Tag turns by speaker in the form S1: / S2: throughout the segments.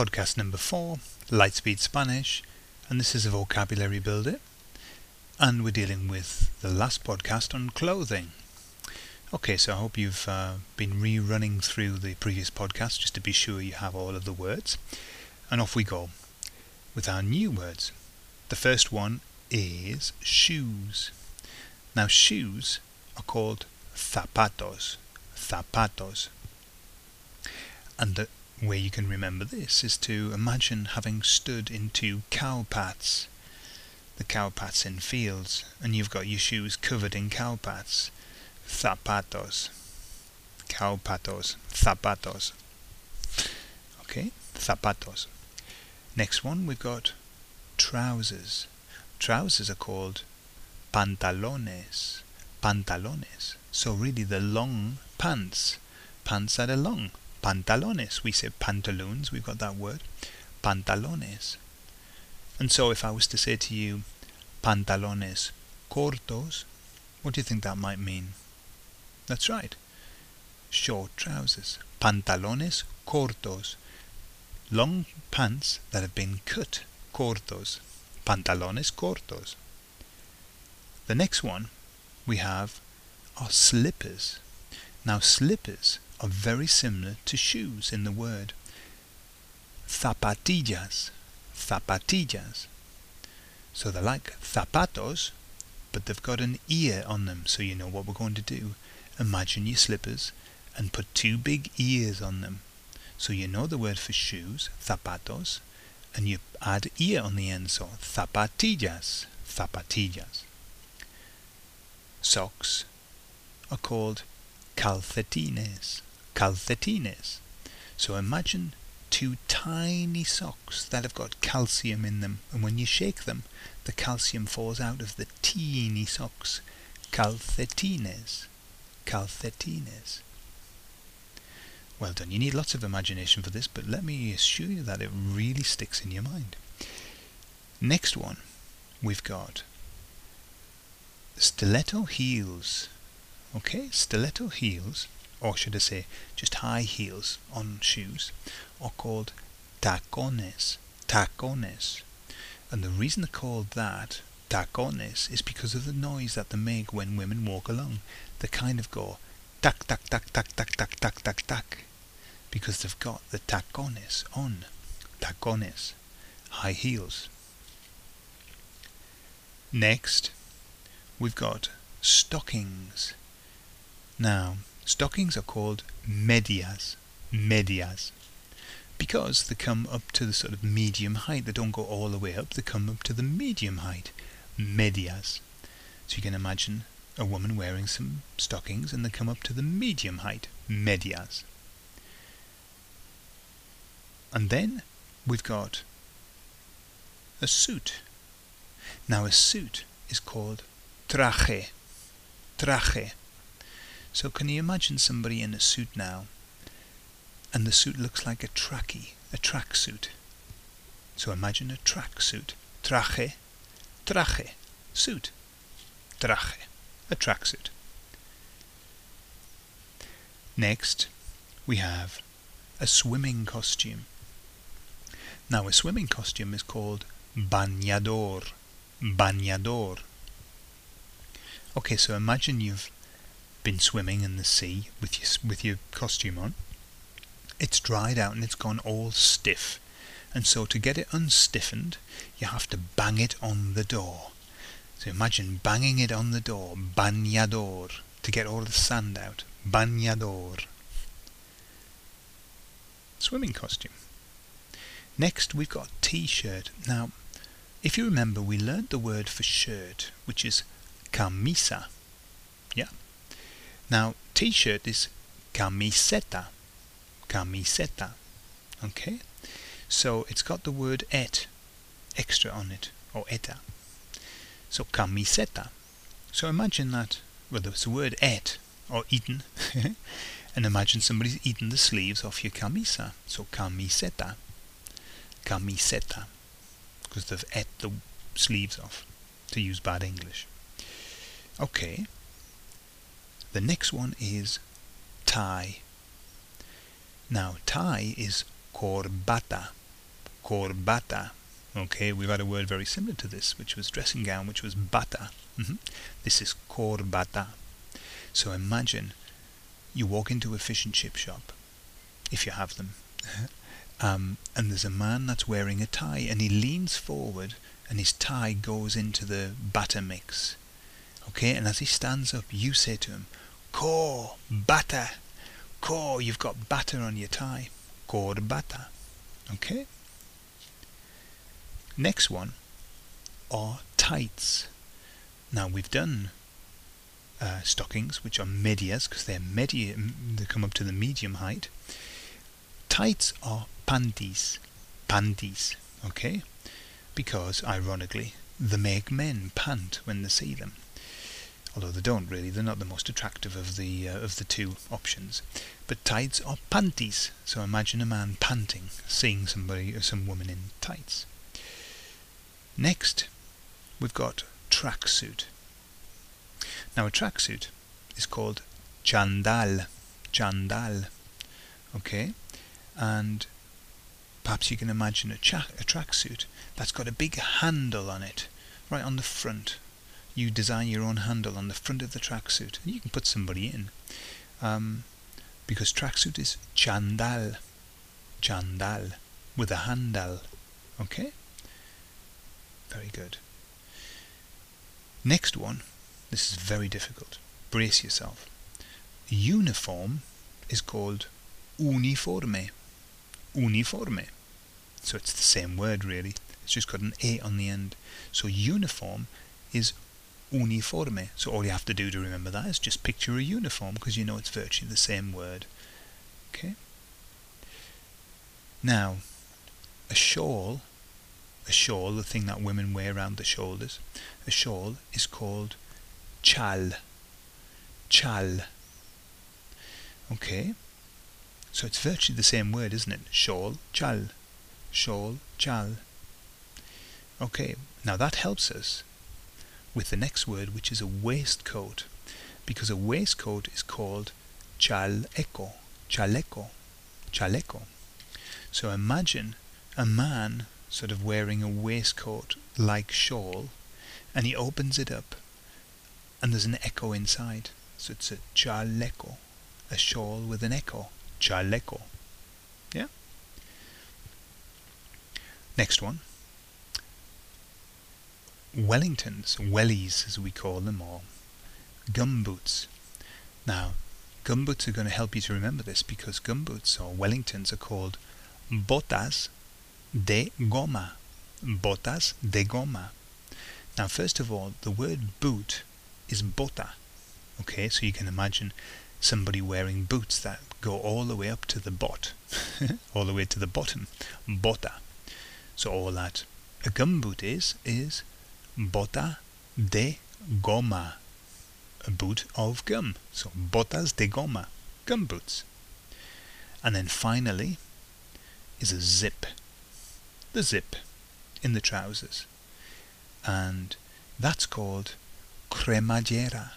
S1: podcast number four, Lightspeed Spanish, and this is a vocabulary builder. And we're dealing with the last podcast on clothing. Okay, so I hope you've uh, been rerunning through the previous podcast just to be sure you have all of the words. And off we go with our new words. The first one is shoes. Now, shoes are called zapatos. Zapatos. And the way you can remember this is to imagine having stood in two cowpats. The cowpats in fields, and you've got your shoes covered in cowpats. Zapatos. Cowpatos. Zapatos. Okay, zapatos. Next one we've got trousers. Trousers are called pantalones. Pantalones. So really the long pants. Pants that are long. Pantalones. We say pantaloons. We've got that word. Pantalones. And so if I was to say to you pantalones cortos, what do you think that might mean? That's right. Short trousers. Pantalones cortos. Long pants that have been cut. Cortos. Pantalones cortos. The next one we have are slippers. Now slippers are very similar to shoes in the word. Zapatillas. Zapatillas. So they're like zapatos, but they've got an ear on them, so you know what we're going to do. Imagine your slippers and put two big ears on them. So you know the word for shoes, zapatos, and you add ear on the end, so zapatillas, zapatillas. Socks are called calcetines, calcetines. So imagine two tiny socks that have got calcium in them, and when you shake them, the calcium falls out of the teeny socks. Calcetines, calcetines. Well done. You need lots of imagination for this, but let me assure you that it really sticks in your mind. Next one, we've got stiletto heels. Okay, stiletto heels, or should I say, just high heels on shoes, are called tacones. Tacones. And the reason they're called that, tacones, is because of the noise that they make when women walk along. They kind of go tac tac tac tac tac tac tac tac tac because they've got the tacones on. Tacones, high heels. Next, we've got stockings. Now, stockings are called medias. Medias. Because they come up to the sort of medium height. They don't go all the way up, they come up to the medium height. Medias. So you can imagine a woman wearing some stockings and they come up to the medium height. Medias. And then we've got a suit. Now a suit is called traje. Traje. So can you imagine somebody in a suit now and the suit looks like a trackie, a track suit. So imagine a track suit. Traje. Traje. Suit. Traje. A tracksuit. Next, we have a swimming costume. Now a swimming costume is called bañador. Bañador. Okay, so imagine you've been swimming in the sea with your, with your costume on. It's dried out and it's gone all stiff. And so to get it unstiffened, you have to bang it on the door. So imagine banging it on the door, bañador, to get all the sand out. Bañador. Swimming costume. Next, we've got t-shirt. Now, if you remember, we learned the word for shirt, which is camisa. Now, t-shirt is camiseta. Camiseta. Okay? So it's got the word et extra on it, or eta. So camiseta. So imagine that, well, there's the word et, or eaten, and imagine somebody's eaten the sleeves off your camisa. So camiseta camiseta because they've et the sleeves off to use bad English. Okay. The next one is tie. Now tie is corbata. corbata. Okay, we've had a word very similar to this, which was dressing gown, which was bata. Mm-hmm. This is corbata. So imagine you walk into a fish and chip shop, if you have them, um, and there's a man that's wearing a tie, and he leans forward, and his tie goes into the batter mix. Okay, and as he stands up, you say to him, Batter, ko, you've got batter on your tie. Corbata. Okay? Next one are tights. Now we've done uh, stockings, which are medias, because they're medium, they come up to the medium height. Tights are panties, panties, okay? Because, ironically, the make men pant when they see them. Although they don't really, they're not the most attractive of the uh, of the two options. But tights are panties, so imagine a man panting, seeing somebody, or some woman in tights. Next, we've got tracksuit. Now a tracksuit is called chandal, chandal, okay, and perhaps you can imagine a, a tracksuit that's got a big handle on it, right on the front. You design your own handle on the front of the tracksuit, you can put somebody in, um, because tracksuit is chandal, chandal, with a handle, okay. Very good. Next one this is very difficult. Brace yourself. Uniform is called uniforme. Uniforme. So it's the same word really. It's just got an A on the end. So uniform is uniforme. So all you have to do to remember that is just picture a uniform because you know it's virtually the same word. Okay? Now, a shawl, a shawl, the thing that women wear around the shoulders, a shawl is called chal. Chal. Okay. So it's virtually the same word, isn't it? Shawl, chal. Shawl, chal. Okay, now that helps us with the next word, which is a waistcoat, because a waistcoat is called chaleco, chaleco, chaleco. So imagine a man sort of wearing a waistcoat like shawl, and he opens it up and there's an echo inside. So it's a chaleco, a shawl with an echo. Chaleco. Yeah? Next one. Wellingtons, wellies as we call them, or gumboots. Now, gumboots are going to help you to remember this because gumboots or Wellingtons are called botas de goma. Botas de goma. Now, first of all, the word boot is bota. Okay, so you can imagine somebody wearing boots that go all the way up to the bot, all the way to the bottom, bota. So all that a gumboot is, is bota de goma, a boot of gum. So botas de goma, gum boots. And then finally is a zip, the zip in the trousers. And that's called cremallera.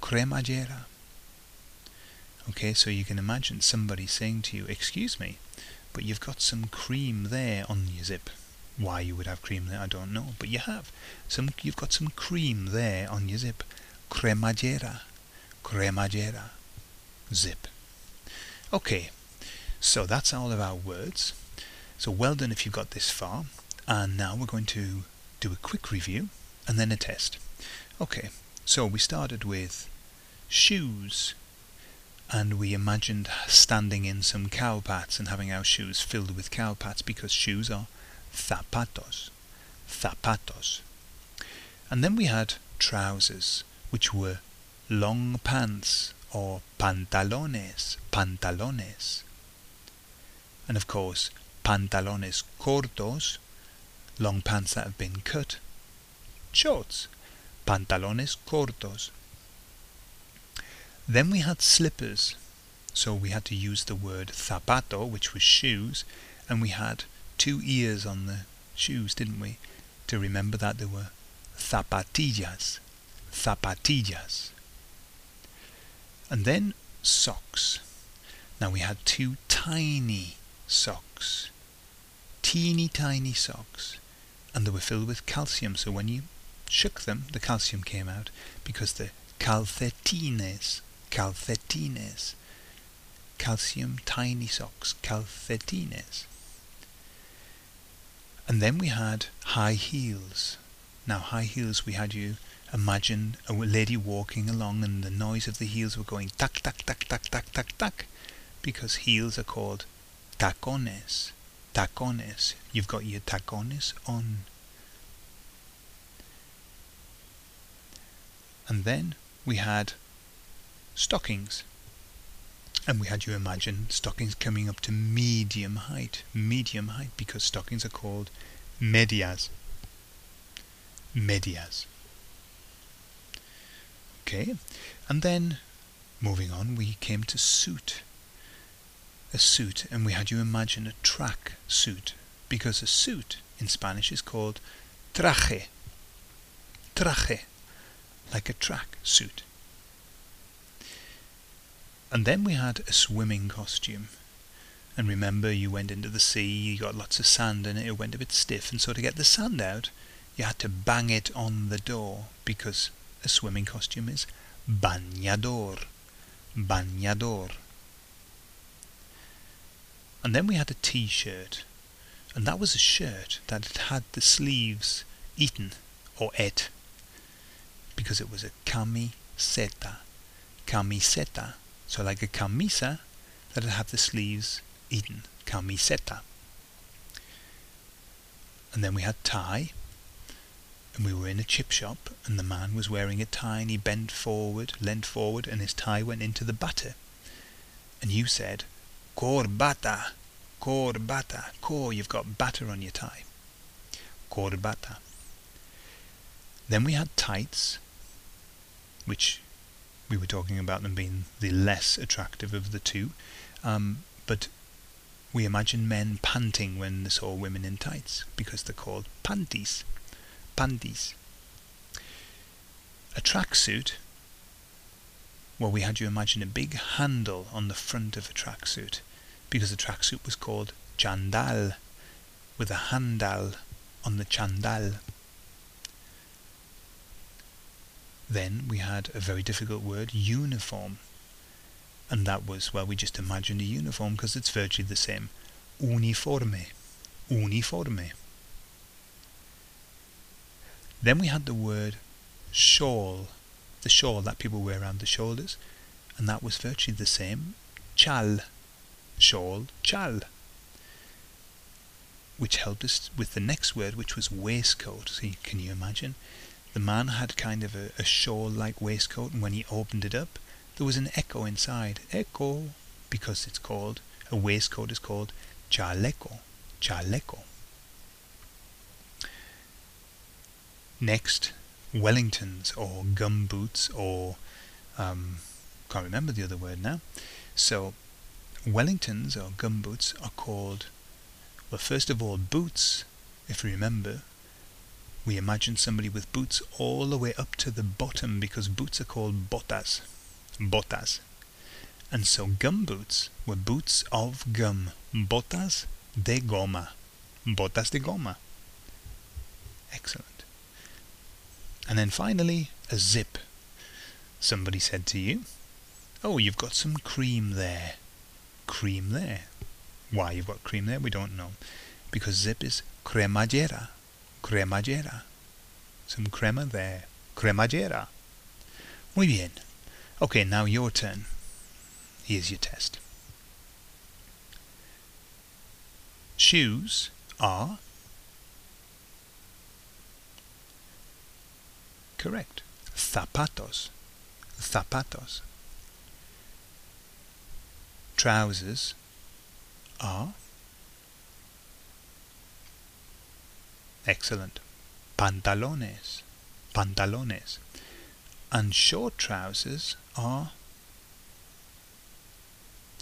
S1: Cremallera. Okay, so you can imagine somebody saying to you, Excuse me, but you've got some cream there on your zip. Why you would have cream there, I don't know, but you have. Some you've got some cream there on your zip. Cremallera. Cremallera. Zip. Okay, so that's all of our words. So well done if you've got this far. And now we're going to do a quick review and then a test. Okay, so we started with shoes and we imagined standing in some cow pats and having our shoes filled with cow pats because shoes are zapatos. Zapatos. And then we had trousers, which were long pants or pantalones, pantalones. And of course, pantalones cortos, long pants that have been cut, shorts pantalones cortos. Then we had slippers, so we had to use the word zapato, which was shoes, and we had two ears on the shoes, didn't we? To remember that there were zapatillas, zapatillas. And then socks. Now we had two tiny socks, teeny tiny socks and they were filled with calcium so when you shook them the calcium came out because the calcetines calcetines calcium tiny socks calcetines and then we had high heels. Now high heels we had you imagine a lady walking along and the noise of the heels were going tack tack tack tack tack tack tack because heels are called tacones tacones. You've got your tacones on. And then we had stockings and we had you imagine stockings coming up to medium height medium height because stockings are called medias. Medias. Okay and then moving on we came to suit. A suit and we had you imagine a track suit because a suit in Spanish is called traje. Traje like a track suit. And then we had a swimming costume. And remember, you went into the sea, you got lots of sand in it, it went a bit stiff, and so to get the sand out, you had to bang it on the door, because a swimming costume is bañador. Bañador. And then we had a t-shirt, and that was a shirt that had had the sleeves eaten, or et, because it was a camiseta. Camiseta. So like a camisa that would have the sleeves eaten. Camiseta. And then we had tie. And we were in a chip shop and the man was wearing a tie and he bent forward, leant forward and his tie went into the batter. And you said, Corbata, corbata, cor, you've got batter on your tie. Corbata. Then we had tights which we were talking about them being the less attractive of the two. Um, but we imagine men panting when they saw women in tights because they're called panties. Panties. A tracksuit. Well, we had you imagine a big handle on the front of a tracksuit because the tracksuit was called chandal with a handle on the chandal. Then we had a very difficult word, uniform. And that was, well, we just imagined a uniform because it's virtually the same. Uniforme. Uniforme. Then we had the word shawl, the shawl that people wear around the shoulders, and that was virtually the same. Chal. Shawl, chal. Which helped us with the next word, which was waistcoat. See, can you imagine? The man had kind of a, a shawl-like waistcoat, and when he opened it up, there was an echo inside. Echo, because it's called, a waistcoat is called chaleco. Chaleco. Next, Wellingtons or gum boots or um, can't remember the other word now. So Wellingtons or gum boots are called well first of all boots if you remember we imagine somebody with boots all the way up to the bottom because boots are called botas. Botas. And so gum boots were boots of gum. Botas de goma. Botas de goma. Excellent. And then finally, a zip. Somebody said to you, Oh, you've got some cream there. Cream there. Why you've got cream there, we don't know. Because zip is cremallera cremallera. Some crema there. Cremallera. Muy bien. Okay, now your turn. Here's your test. Shoes are correct. Zapatos. Zapatos. Trousers are Excellent. Pantalones. Pantalones. And short trousers are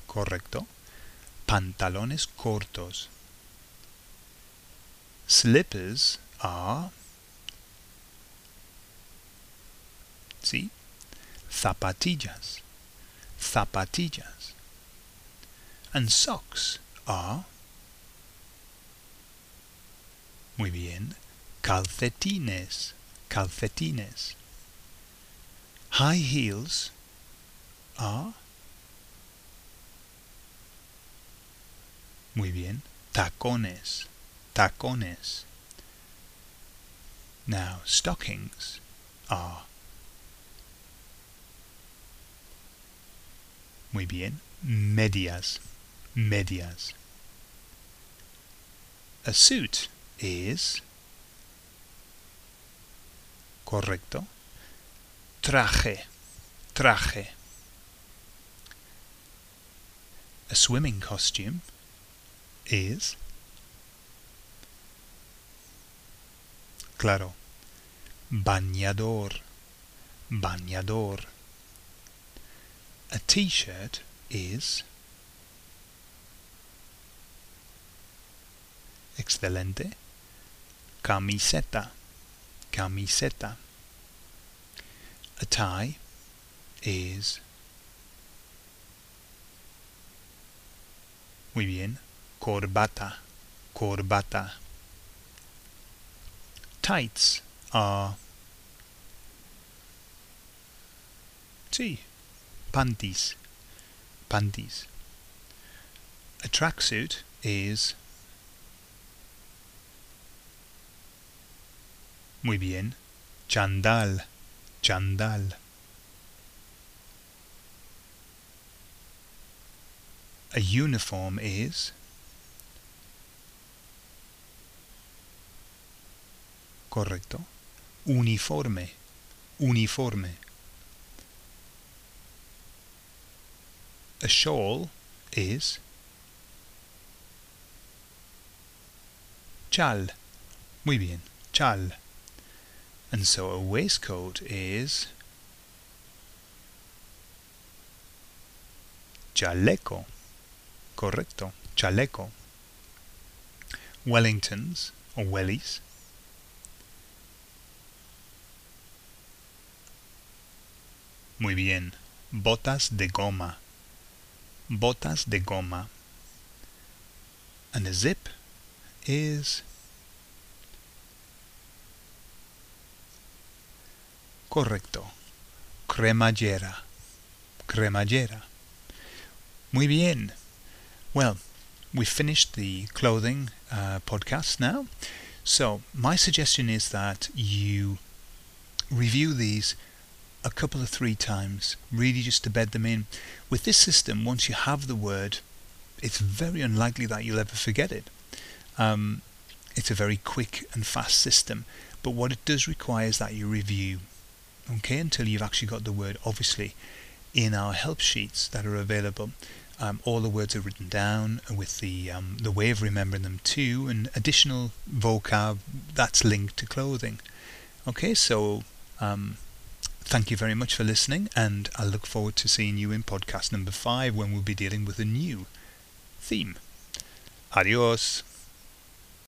S1: correcto. Pantalones cortos. Slippers are sí, zapatillas. Zapatillas. And socks are Muy bien. Calcetines. Calcetines. High heels are. Muy bien. Tacones. Tacones. Now, stockings are. Muy bien. Medias. Medias. A suit is. Correcto. Traje. Traje. A swimming costume is. Claro. Bañador. Bañador. A t-shirt is. Excelente. Camiseta. Camiseta. A tie is. Muy bien. Corbata. Corbata. Tights are. Sí. Panties. Panties. A tracksuit is. Muy bien. Chandal. Chandal. A uniform is. Correcto. Uniforme. Uniforme. A shawl is. Chal. Muy bien. Chal. And so a waistcoat is. Chaleco. Correcto. Chaleco. Wellingtons or wellies. Muy bien. Botas de goma. Botas de goma. And a zip is correcto. Cremallera. Cremallera. Muy bien. Well, we've finished the clothing uh, podcast now. So, my suggestion is that you review these a couple of three times, really just to bed them in. With this system, once you have the word, it's very unlikely that you'll ever forget it. Um, it's a very quick and fast system, but what it does require is that you review, okay, until you've actually got the word. Obviously, in our help sheets that are available, um, all the words are written down with the um, the way of remembering them too, and additional vocab that's linked to clothing. Okay, so um, thank you very much for listening, and I look forward to seeing you in podcast number five when we'll be dealing with a new theme. Adios.